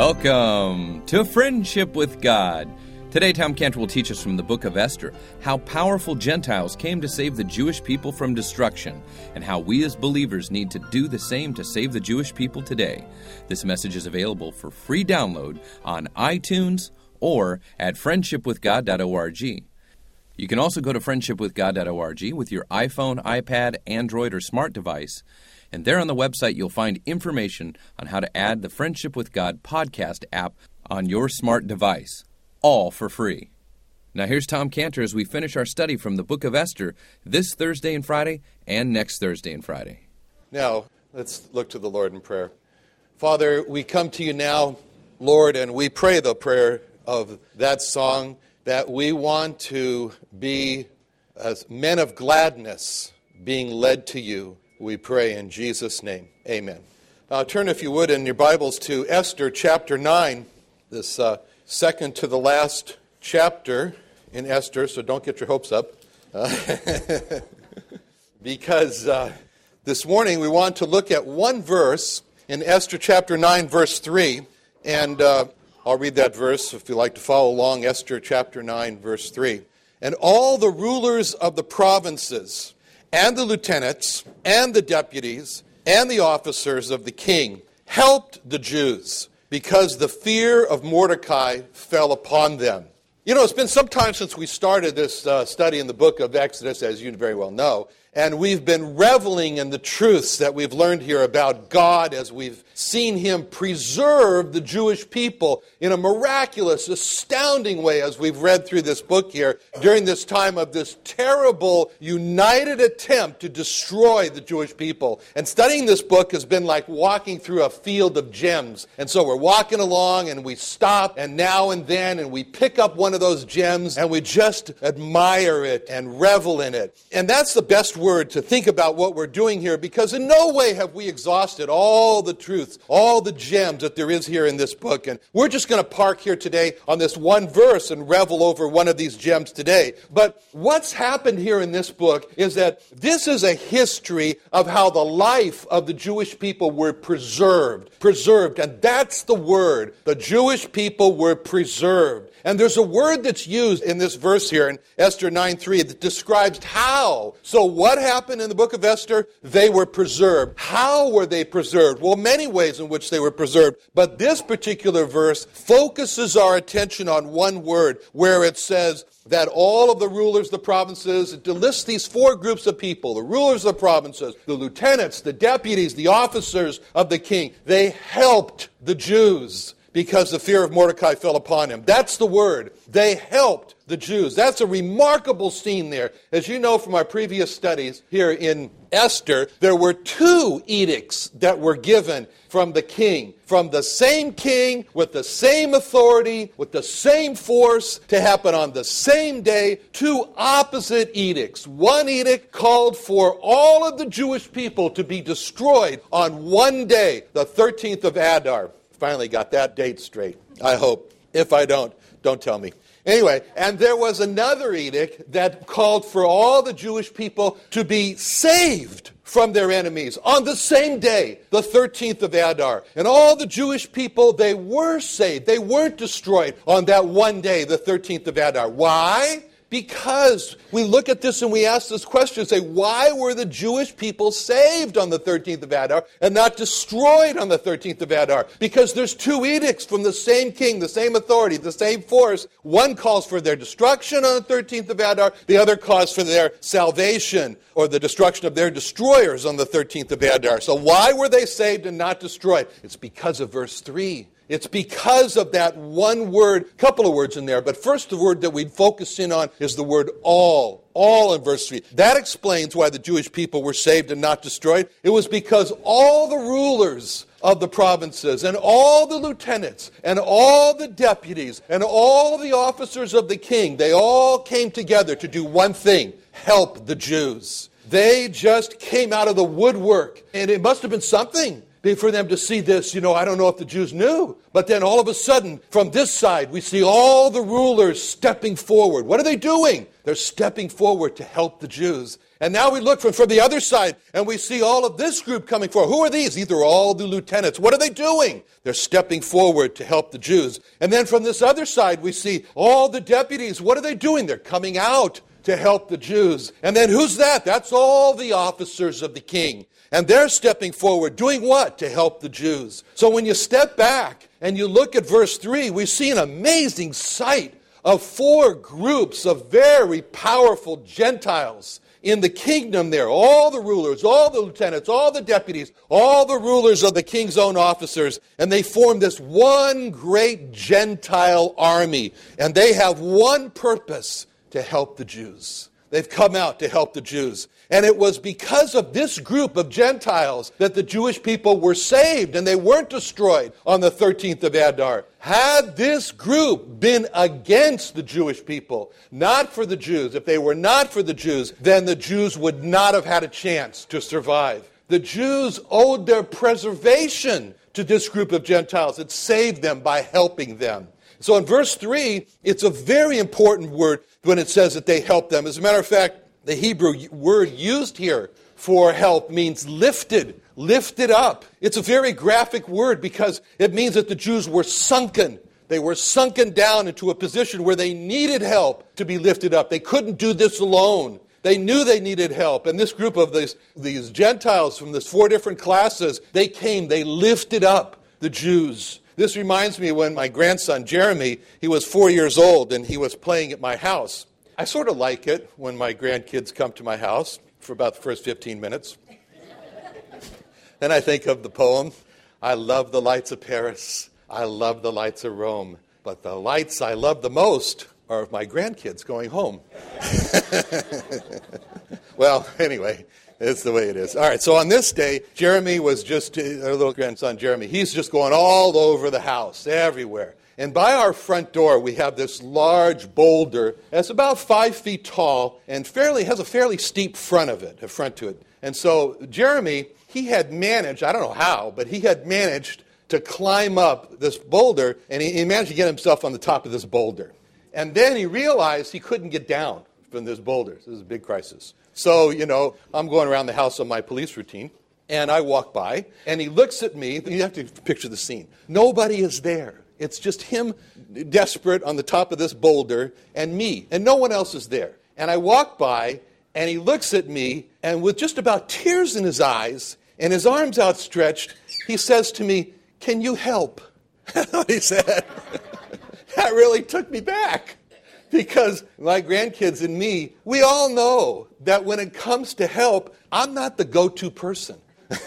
Welcome to Friendship with God. Today, Tom Cantor will teach us from the book of Esther how powerful Gentiles came to save the Jewish people from destruction, and how we as believers need to do the same to save the Jewish people today. This message is available for free download on iTunes or at friendshipwithgod.org. You can also go to friendshipwithgod.org with your iPhone, iPad, Android, or smart device. And there on the website, you'll find information on how to add the Friendship with God podcast app on your smart device, all for free. Now, here's Tom Cantor as we finish our study from the book of Esther this Thursday and Friday and next Thursday and Friday. Now, let's look to the Lord in prayer. Father, we come to you now, Lord, and we pray the prayer of that song that we want to be as men of gladness being led to you. We pray in Jesus' name. Amen. Now, turn, if you would, in your Bibles to Esther chapter 9, this uh, second to the last chapter in Esther, so don't get your hopes up. Uh, because uh, this morning we want to look at one verse in Esther chapter 9, verse 3. And uh, I'll read that verse if you'd like to follow along. Esther chapter 9, verse 3. And all the rulers of the provinces, and the lieutenants, and the deputies, and the officers of the king helped the Jews because the fear of Mordecai fell upon them. You know, it's been some time since we started this uh, study in the book of Exodus, as you very well know. And we've been reveling in the truths that we've learned here about God as we've seen Him preserve the Jewish people in a miraculous, astounding way as we've read through this book here during this time of this terrible, united attempt to destroy the Jewish people. And studying this book has been like walking through a field of gems. And so we're walking along and we stop and now and then and we pick up one of those gems and we just admire it and revel in it. And that's the best word to think about what we're doing here because in no way have we exhausted all the truths, all the gems that there is here in this book. And we're just going to park here today on this one verse and revel over one of these gems today. But what's happened here in this book is that this is a history of how the life of the Jewish people were preserved. Preserved. And that's the word. The Jewish people were preserved. And there's a word that's used in this verse here in Esther 9 3 that describes how. So, what happened in the book of Esther? They were preserved. How were they preserved? Well, many ways in which they were preserved. But this particular verse focuses our attention on one word where it says, that all of the rulers of the provinces, to list these four groups of people the rulers of the provinces, the lieutenants, the deputies, the officers of the king, they helped the Jews because the fear of Mordecai fell upon him. That's the word. They helped the Jews. That's a remarkable scene there. As you know from our previous studies here in Esther, there were two edicts that were given from the king, from the same king, with the same authority, with the same force, to happen on the same day. Two opposite edicts. One edict called for all of the Jewish people to be destroyed on one day, the 13th of Adar. Finally got that date straight, I hope. If I don't, don't tell me. Anyway, and there was another edict that called for all the Jewish people to be saved from their enemies on the same day, the 13th of Adar. And all the Jewish people, they were saved. They weren't destroyed on that one day, the 13th of Adar. Why? Because we look at this and we ask this question say, why were the Jewish people saved on the 13th of Adar and not destroyed on the 13th of Adar? Because there's two edicts from the same king, the same authority, the same force. One calls for their destruction on the 13th of Adar, the other calls for their salvation or the destruction of their destroyers on the 13th of Adar. So why were they saved and not destroyed? It's because of verse 3. It's because of that one word, couple of words in there, but first the word that we'd focus in on is the word all. All in verse 3. That explains why the Jewish people were saved and not destroyed. It was because all the rulers of the provinces and all the lieutenants and all the deputies and all the officers of the king, they all came together to do one thing help the Jews. They just came out of the woodwork. And it must have been something for them to see this. You know, I don't know if the Jews knew, but then all of a sudden, from this side, we see all the rulers stepping forward. What are they doing? They're stepping forward to help the Jews. And now we look from, from the other side and we see all of this group coming forward. Who are these? These are all the lieutenants. What are they doing? They're stepping forward to help the Jews. And then from this other side, we see all the deputies. What are they doing? They're coming out to help the Jews. And then who's that? That's all the officers of the king. And they're stepping forward, doing what? To help the Jews. So when you step back and you look at verse 3, we see an amazing sight of four groups of very powerful Gentiles in the kingdom there. All the rulers, all the lieutenants, all the deputies, all the rulers of the king's own officers. And they form this one great Gentile army. And they have one purpose to help the Jews. They've come out to help the Jews. And it was because of this group of Gentiles that the Jewish people were saved and they weren't destroyed on the 13th of Adar. Had this group been against the Jewish people, not for the Jews, if they were not for the Jews, then the Jews would not have had a chance to survive. The Jews owed their preservation to this group of Gentiles. It saved them by helping them. So in verse 3, it's a very important word when it says that they helped them. As a matter of fact, the Hebrew word used here for help means lifted, lifted up. It's a very graphic word because it means that the Jews were sunken. They were sunken down into a position where they needed help to be lifted up. They couldn't do this alone. They knew they needed help. And this group of these, these Gentiles from these four different classes, they came, they lifted up the Jews. This reminds me when my grandson Jeremy, he was four years old and he was playing at my house. I sort of like it when my grandkids come to my house for about the first 15 minutes. then I think of the poem I love the lights of Paris, I love the lights of Rome, but the lights I love the most are of my grandkids going home. well, anyway, it's the way it is. All right, so on this day, Jeremy was just, our little grandson Jeremy, he's just going all over the house, everywhere. And by our front door, we have this large boulder that's about five feet tall and fairly has a fairly steep front of it, a front to it. And so Jeremy, he had managed, I don't know how, but he had managed to climb up this boulder, and he, he managed to get himself on the top of this boulder. And then he realized he couldn't get down from this boulder. This is a big crisis. So, you know, I'm going around the house on my police routine, and I walk by, and he looks at me. You have to picture the scene. Nobody is there. It's just him desperate on the top of this boulder and me, and no one else is there. And I walk by, and he looks at me, and with just about tears in his eyes and his arms outstretched, he says to me, Can you help? He said. that really took me back. Because my grandkids and me, we all know that when it comes to help, I'm not the go to person.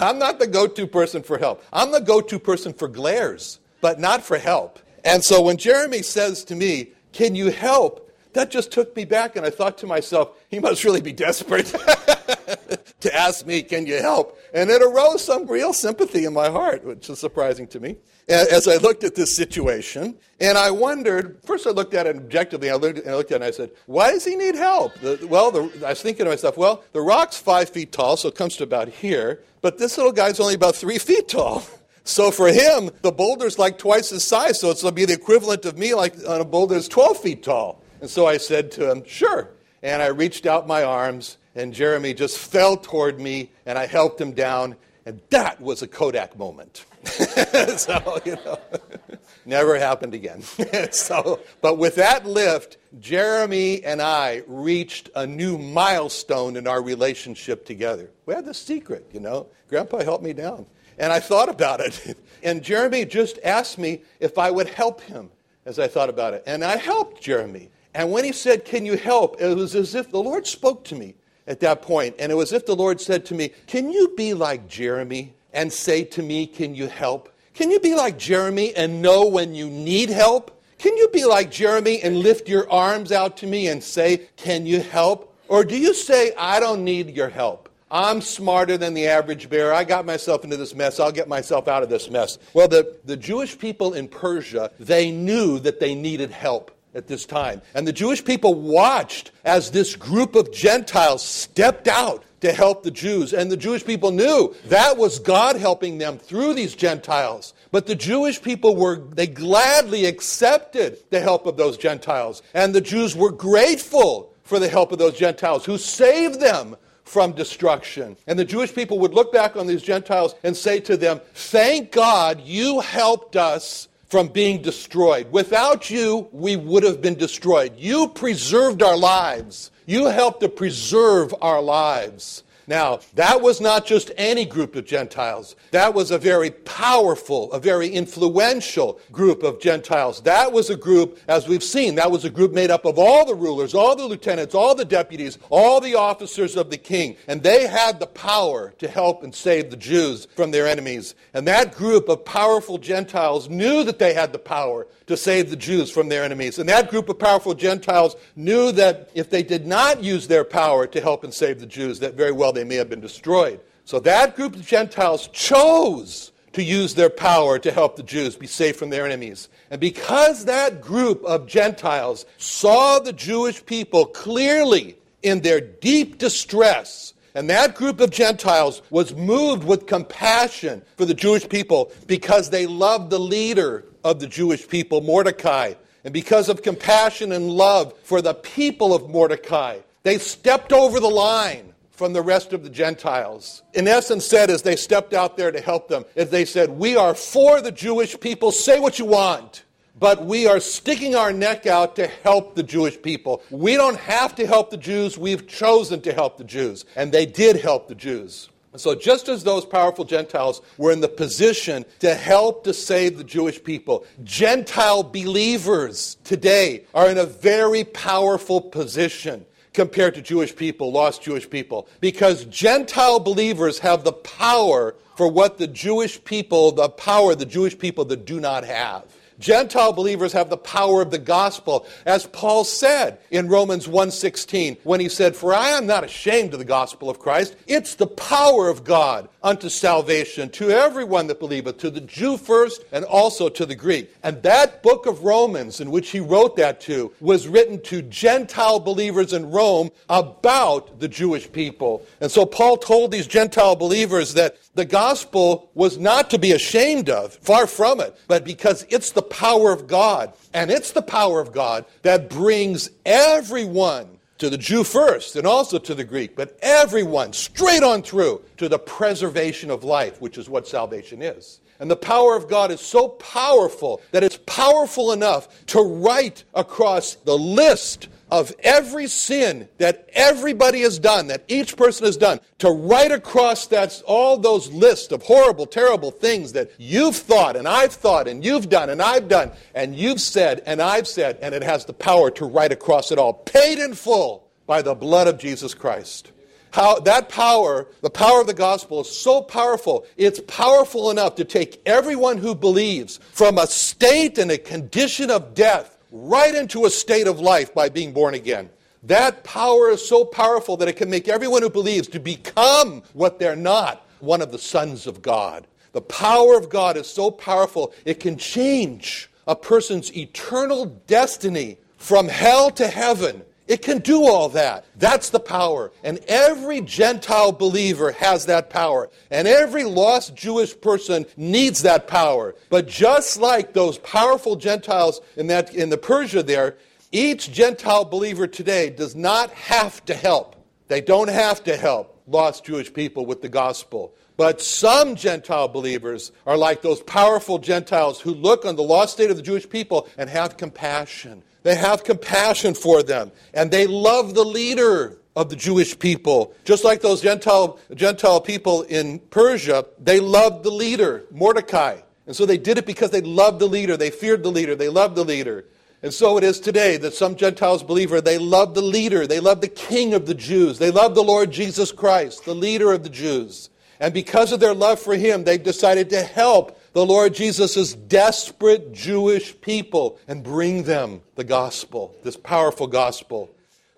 I'm not the go to person for help. I'm the go to person for glares but not for help. And so when Jeremy says to me, Can you help? That just took me back, and I thought to myself, He must really be desperate to ask me, Can you help? And it arose some real sympathy in my heart, which is surprising to me, as I looked at this situation. And I wondered first, I looked at it objectively, I looked, I looked at it and I said, Why does he need help? The, well, the, I was thinking to myself, Well, the rock's five feet tall, so it comes to about here, but this little guy's only about three feet tall. So for him, the boulder's like twice his size, so to be the equivalent of me like on a boulder that's 12 feet tall. And so I said to him, sure. And I reached out my arms, and Jeremy just fell toward me, and I helped him down. And that was a Kodak moment. so, you know, never happened again. so, but with that lift, Jeremy and I reached a new milestone in our relationship together. We had the secret, you know. Grandpa helped me down. And I thought about it. And Jeremy just asked me if I would help him as I thought about it. And I helped Jeremy. And when he said, Can you help? it was as if the Lord spoke to me at that point. And it was as if the Lord said to me, Can you be like Jeremy and say to me, Can you help? Can you be like Jeremy and know when you need help? Can you be like Jeremy and lift your arms out to me and say, Can you help? Or do you say, I don't need your help? I'm smarter than the average bear. I got myself into this mess. I'll get myself out of this mess. Well, the, the Jewish people in Persia, they knew that they needed help at this time. And the Jewish people watched as this group of Gentiles stepped out to help the Jews. And the Jewish people knew that was God helping them through these Gentiles. But the Jewish people were, they gladly accepted the help of those Gentiles. And the Jews were grateful for the help of those Gentiles who saved them from destruction. And the Jewish people would look back on these Gentiles and say to them, Thank God you helped us from being destroyed. Without you, we would have been destroyed. You preserved our lives. You helped to preserve our lives. Now, that was not just any group of Gentiles. That was a very powerful, a very influential group of Gentiles. That was a group, as we've seen, that was a group made up of all the rulers, all the lieutenants, all the deputies, all the officers of the king. And they had the power to help and save the Jews from their enemies. And that group of powerful Gentiles knew that they had the power to save the Jews from their enemies. And that group of powerful Gentiles knew that if they did not use their power to help and save the Jews, that very well they may have been destroyed. So that group of Gentiles chose to use their power to help the Jews be safe from their enemies. And because that group of Gentiles saw the Jewish people clearly in their deep distress, and that group of Gentiles was moved with compassion for the Jewish people because they loved the leader of the Jewish people, Mordecai. And because of compassion and love for the people of Mordecai, they stepped over the line from the rest of the Gentiles. In essence, said as they stepped out there to help them, as they said, We are for the Jewish people, say what you want. But we are sticking our neck out to help the Jewish people. We don't have to help the Jews, we've chosen to help the Jews. And they did help the Jews. So, just as those powerful Gentiles were in the position to help to save the Jewish people, Gentile believers today are in a very powerful position compared to Jewish people, lost Jewish people, because Gentile believers have the power for what the Jewish people, the power the Jewish people that do not have. Gentile believers have the power of the gospel, as Paul said in Romans 1:16 when he said, "For I am not ashamed of the gospel of Christ; it's the power of God unto salvation to everyone that believeth, to the Jew first and also to the Greek." And that book of Romans in which he wrote that to was written to Gentile believers in Rome about the Jewish people. And so Paul told these Gentile believers that the gospel was not to be ashamed of, far from it, but because it's the power of God. And it's the power of God that brings everyone to the Jew first and also to the Greek, but everyone straight on through to the preservation of life, which is what salvation is. And the power of God is so powerful that it's powerful enough to write across the list of every sin that everybody has done, that each person has done, to write across that all those lists of horrible, terrible things that you've thought and I've thought and you've done and I've done and you've said and I've said, and it has the power to write across it all, paid in full by the blood of Jesus Christ. How that power, the power of the gospel, is so powerful. It's powerful enough to take everyone who believes from a state and a condition of death right into a state of life by being born again. That power is so powerful that it can make everyone who believes to become what they're not, one of the sons of God. The power of God is so powerful, it can change a person's eternal destiny from hell to heaven it can do all that. That's the power. And every Gentile believer has that power. And every lost Jewish person needs that power. But just like those powerful Gentiles in, that, in the Persia there, each Gentile believer today does not have to help. They don't have to help lost Jewish people with the gospel. But some Gentile believers are like those powerful Gentiles who look on the lost state of the Jewish people and have compassion they have compassion for them, and they love the leader of the Jewish people. Just like those Gentile, Gentile people in Persia, they loved the leader, Mordecai. And so they did it because they loved the leader, they feared the leader, they loved the leader. And so it is today that some Gentiles believe they love the leader, they love the king of the Jews, they love the Lord Jesus Christ, the leader of the Jews. And because of their love for him, they've decided to help the Lord Jesus' desperate Jewish people and bring them the gospel, this powerful gospel.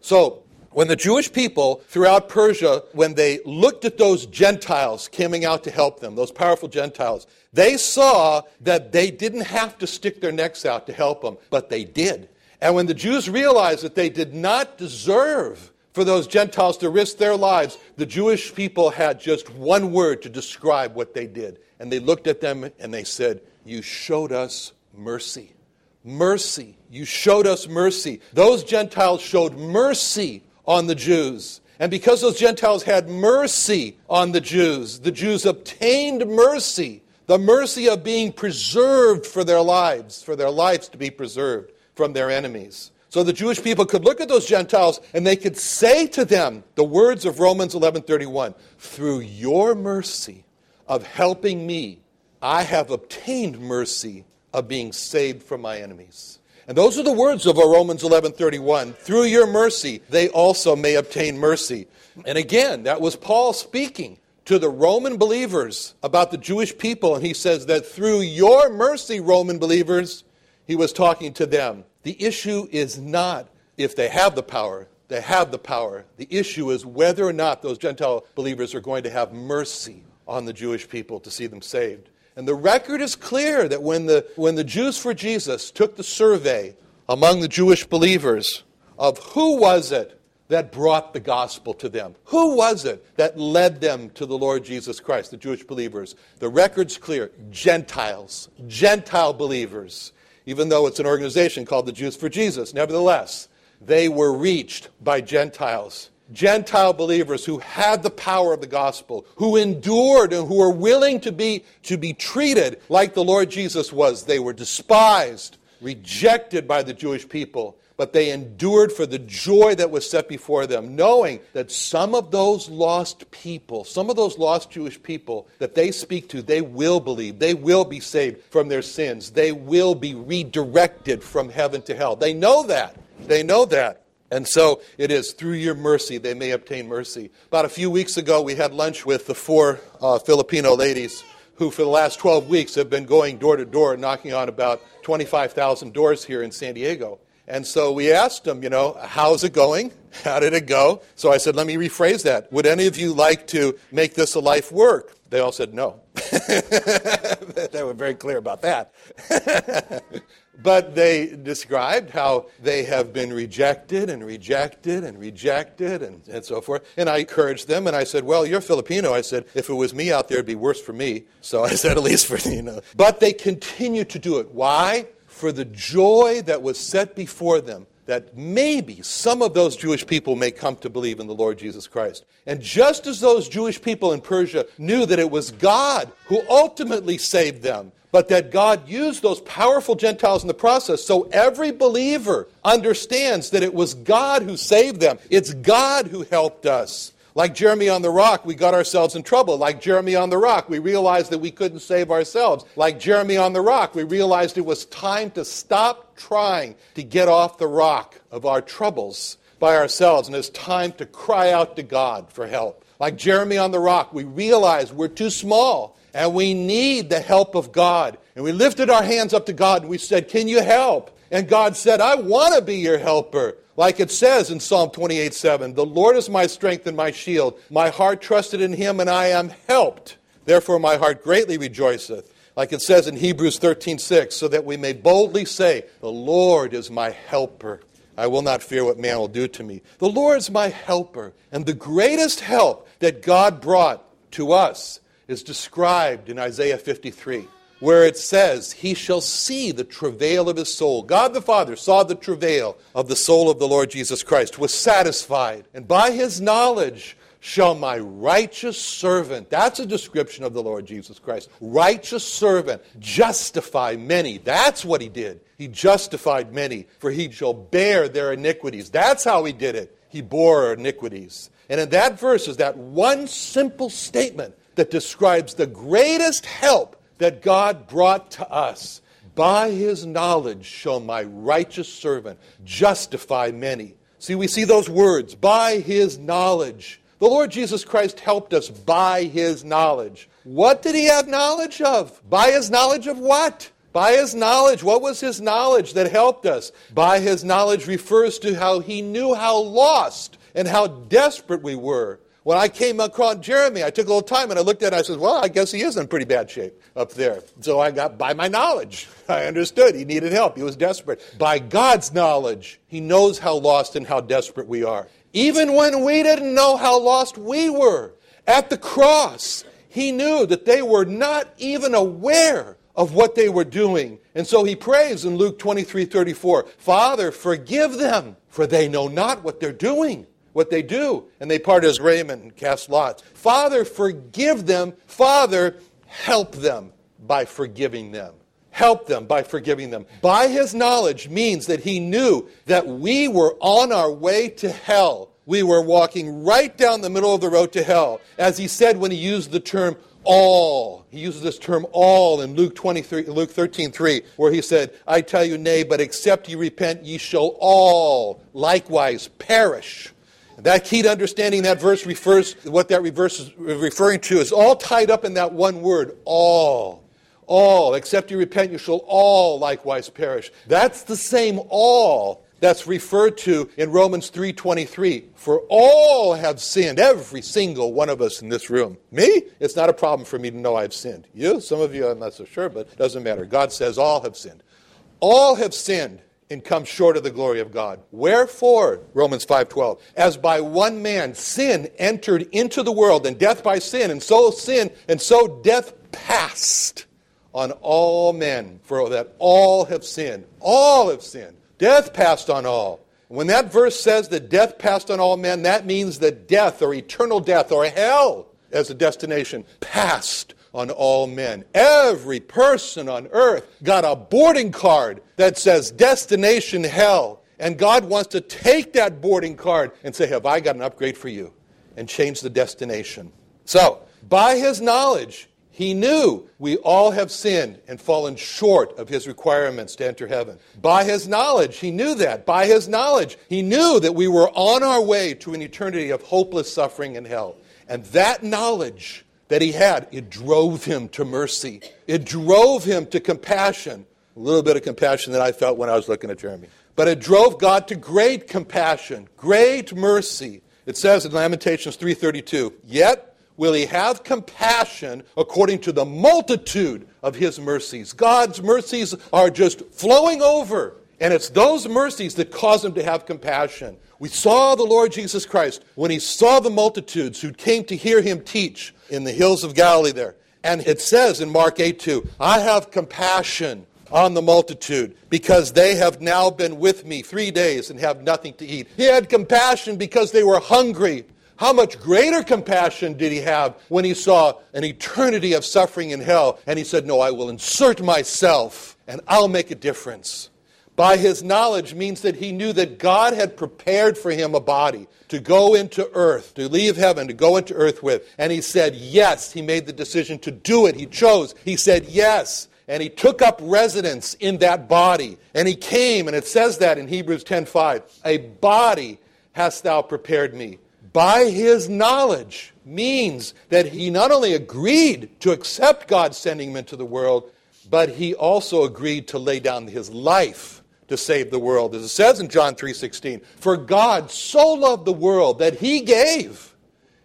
So, when the Jewish people throughout Persia, when they looked at those Gentiles coming out to help them, those powerful Gentiles, they saw that they didn't have to stick their necks out to help them, but they did. And when the Jews realized that they did not deserve for those Gentiles to risk their lives, the Jewish people had just one word to describe what they did. And they looked at them and they said, You showed us mercy. Mercy. You showed us mercy. Those Gentiles showed mercy on the Jews. And because those Gentiles had mercy on the Jews, the Jews obtained mercy, the mercy of being preserved for their lives, for their lives to be preserved from their enemies. So the Jewish people could look at those Gentiles and they could say to them the words of Romans 11:31, "Through your mercy of helping me, I have obtained mercy of being saved from my enemies." And those are the words of Romans 11:31. Through your mercy, they also may obtain mercy. And again, that was Paul speaking to the Roman believers about the Jewish people. And he says that through your mercy, Roman believers, he was talking to them. The issue is not if they have the power, they have the power. The issue is whether or not those Gentile believers are going to have mercy on the Jewish people to see them saved. And the record is clear that when the, when the Jews for Jesus took the survey among the Jewish believers of who was it that brought the gospel to them, who was it that led them to the Lord Jesus Christ, the Jewish believers, the record's clear Gentiles, Gentile believers, even though it's an organization called the Jews for Jesus. Nevertheless, they were reached by Gentiles. Gentile believers who had the power of the gospel, who endured and who were willing to be, to be treated like the Lord Jesus was. They were despised, rejected by the Jewish people, but they endured for the joy that was set before them, knowing that some of those lost people, some of those lost Jewish people that they speak to, they will believe. They will be saved from their sins. They will be redirected from heaven to hell. They know that. They know that. And so it is through your mercy they may obtain mercy. About a few weeks ago, we had lunch with the four uh, Filipino ladies who, for the last 12 weeks, have been going door to door, knocking on about 25,000 doors here in San Diego. And so we asked them, you know, how's it going? How did it go? So I said, let me rephrase that. Would any of you like to make this a life work? They all said no. they were very clear about that. but they described how they have been rejected and rejected and rejected and, and so forth. And I encouraged them and I said, Well, you're Filipino. I said, If it was me out there, it'd be worse for me. So I said, At least for you know. But they continue to do it. Why? For the joy that was set before them that maybe some of those Jewish people may come to believe in the Lord Jesus Christ. And just as those Jewish people in Persia knew that it was God who ultimately saved them, but that God used those powerful Gentiles in the process. So every believer understands that it was God who saved them. It's God who helped us. Like Jeremy on the rock, we got ourselves in trouble. Like Jeremy on the rock, we realized that we couldn't save ourselves. Like Jeremy on the rock, we realized it was time to stop trying to get off the rock of our troubles by ourselves, and it's time to cry out to God for help. Like Jeremy on the rock, we realized we're too small and we need the help of God. And we lifted our hands up to God and we said, Can you help? And God said, I want to be your helper. Like it says in Psalm 28 7, The Lord is my strength and my shield. My heart trusted in him, and I am helped. Therefore, my heart greatly rejoiceth. Like it says in Hebrews 13 6, so that we may boldly say, The Lord is my helper. I will not fear what man will do to me. The Lord is my helper. And the greatest help that God brought to us is described in Isaiah 53, where it says, He shall see the travail of his soul. God the Father saw the travail of the soul of the Lord Jesus Christ, was satisfied, and by his knowledge shall my righteous servant, that's a description of the Lord Jesus Christ, righteous servant, justify many. That's what he did. He justified many, for he shall bear their iniquities. That's how he did it. He bore our iniquities. And in that verse is that one simple statement that describes the greatest help that God brought to us. By his knowledge shall my righteous servant justify many. See, we see those words, by his knowledge. The Lord Jesus Christ helped us by his knowledge. What did he have knowledge of? By his knowledge of what? By his knowledge. What was his knowledge that helped us? By his knowledge refers to how he knew how lost and how desperate we were. When I came across Jeremy, I took a little time and I looked at it. I said, Well, I guess he is in pretty bad shape up there. So I got, by my knowledge, I understood he needed help. He was desperate. By God's knowledge, he knows how lost and how desperate we are. Even when we didn't know how lost we were. At the cross, he knew that they were not even aware of what they were doing. And so he prays in Luke 23 34, Father, forgive them, for they know not what they're doing, what they do. And they part as raiment and cast lots. Father, forgive them. Father, help them by forgiving them. Help them by forgiving them. By his knowledge means that he knew that we were on our way to hell. We were walking right down the middle of the road to hell. As he said when he used the term all. He uses this term all in Luke 23, Luke 13, 3, where he said, I tell you, nay, but except ye repent, ye shall all likewise perish. That key to understanding that verse refers, what that verse is referring to is all tied up in that one word, all. All. Except you repent, you shall all likewise perish. That's the same all that's referred to in Romans 3:23. For all have sinned, every single one of us in this room. Me? It's not a problem for me to know I've sinned. You? Some of you I'm not so sure, but it doesn't matter. God says all have sinned. All have sinned and come short of the glory of God. Wherefore, Romans 5:12, as by one man sin entered into the world and death by sin, and so sin and so death passed on all men, for that all have sinned. All have sinned. Death passed on all. When that verse says that death passed on all men, that means that death or eternal death or hell as a destination passed on all men. Every person on earth got a boarding card that says destination hell. And God wants to take that boarding card and say, Have I got an upgrade for you? And change the destination. So, by his knowledge, he knew we all have sinned and fallen short of his requirements to enter heaven. By his knowledge, he knew that. By his knowledge, he knew that we were on our way to an eternity of hopeless suffering in hell. And that knowledge that he had, it drove him to mercy. It drove him to compassion. A little bit of compassion that I felt when I was looking at Jeremy. But it drove God to great compassion, great mercy. It says in Lamentations 3:32, "Yet will he have compassion according to the multitude of his mercies. God's mercies are just flowing over. And it's those mercies that cause him to have compassion. We saw the Lord Jesus Christ when he saw the multitudes who came to hear him teach in the hills of Galilee there. And it says in Mark 8 2, I have compassion on the multitude because they have now been with me three days and have nothing to eat. He had compassion because they were hungry how much greater compassion did he have when he saw an eternity of suffering in hell? And he said, No, I will insert myself and I'll make a difference. By his knowledge means that he knew that God had prepared for him a body to go into earth, to leave heaven, to go into earth with. And he said, Yes. He made the decision to do it. He chose. He said, Yes and he took up residence in that body and he came and it says that in hebrews 10.5 a body hast thou prepared me by his knowledge means that he not only agreed to accept God sending him into the world, but he also agreed to lay down his life to save the world. As it says in John 3:16, "For God so loved the world that he gave."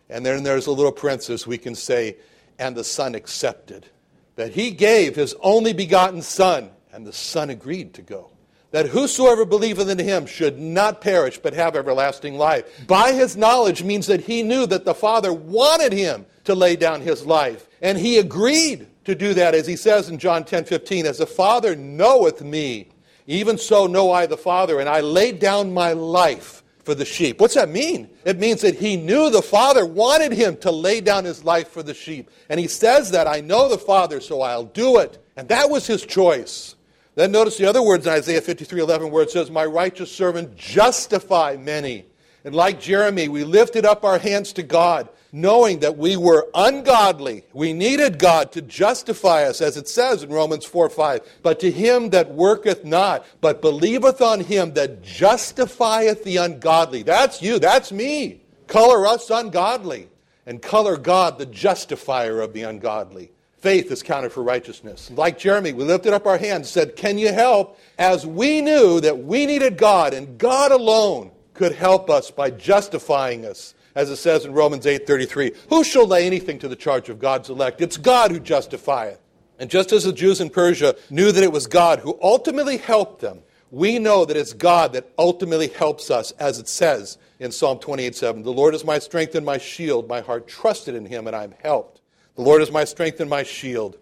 And then there's a little parenthesis we can say, "and the Son accepted." That he gave his only begotten Son, and the Son agreed to go that whosoever believeth in him should not perish but have everlasting life. By his knowledge means that he knew that the Father wanted him to lay down his life. And he agreed to do that, as he says in John 10 15, as the Father knoweth me, even so know I the Father, and I laid down my life for the sheep. What's that mean? It means that he knew the Father wanted him to lay down his life for the sheep. And he says that, I know the Father, so I'll do it. And that was his choice. Then notice the other words in Isaiah 53 11 where it says, My righteous servant justify many. And like Jeremy, we lifted up our hands to God, knowing that we were ungodly. We needed God to justify us, as it says in Romans 4 5. But to him that worketh not, but believeth on him that justifieth the ungodly. That's you, that's me. Color us ungodly, and color God the justifier of the ungodly faith is counted for righteousness. Like Jeremy, we lifted up our hands and said, Can you help? As we knew that we needed God and God alone could help us by justifying us. As it says in Romans 8:33, who shall lay anything to the charge of God's elect? It's God who justifieth. And just as the Jews in Persia knew that it was God who ultimately helped them, we know that it's God that ultimately helps us, as it says in Psalm 28 7. The Lord is my strength and my shield. My heart trusted in him, and I'm helped. The Lord is my strength and my shield.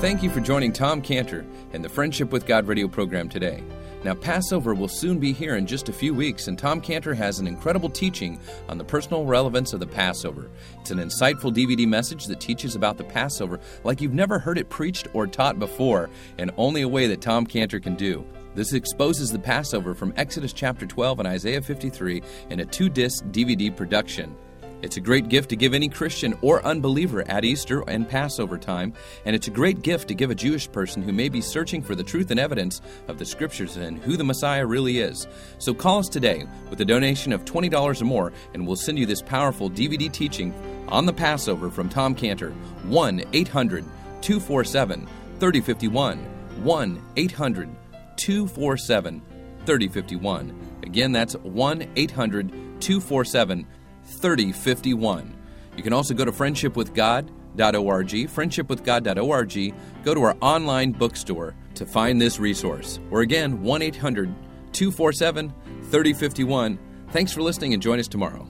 Thank you for joining Tom Cantor and the Friendship with God radio program today. Now, Passover will soon be here in just a few weeks, and Tom Cantor has an incredible teaching on the personal relevance of the Passover. It's an insightful DVD message that teaches about the Passover like you've never heard it preached or taught before, and only a way that Tom Cantor can do. This exposes the Passover from Exodus chapter 12 and Isaiah 53 in a two disc DVD production. It's a great gift to give any Christian or unbeliever at Easter and Passover time, and it's a great gift to give a Jewish person who may be searching for the truth and evidence of the Scriptures and who the Messiah really is. So call us today with a donation of $20 or more, and we'll send you this powerful DVD teaching on the Passover from Tom Cantor. 1 800 247 3051. 1 800 247 3051. Again, that's 1 800 247 3051. You can also go to friendshipwithgod.org, friendshipwithgod.org, go to our online bookstore to find this resource. Or again, 1 800 247 3051. Thanks for listening and join us tomorrow.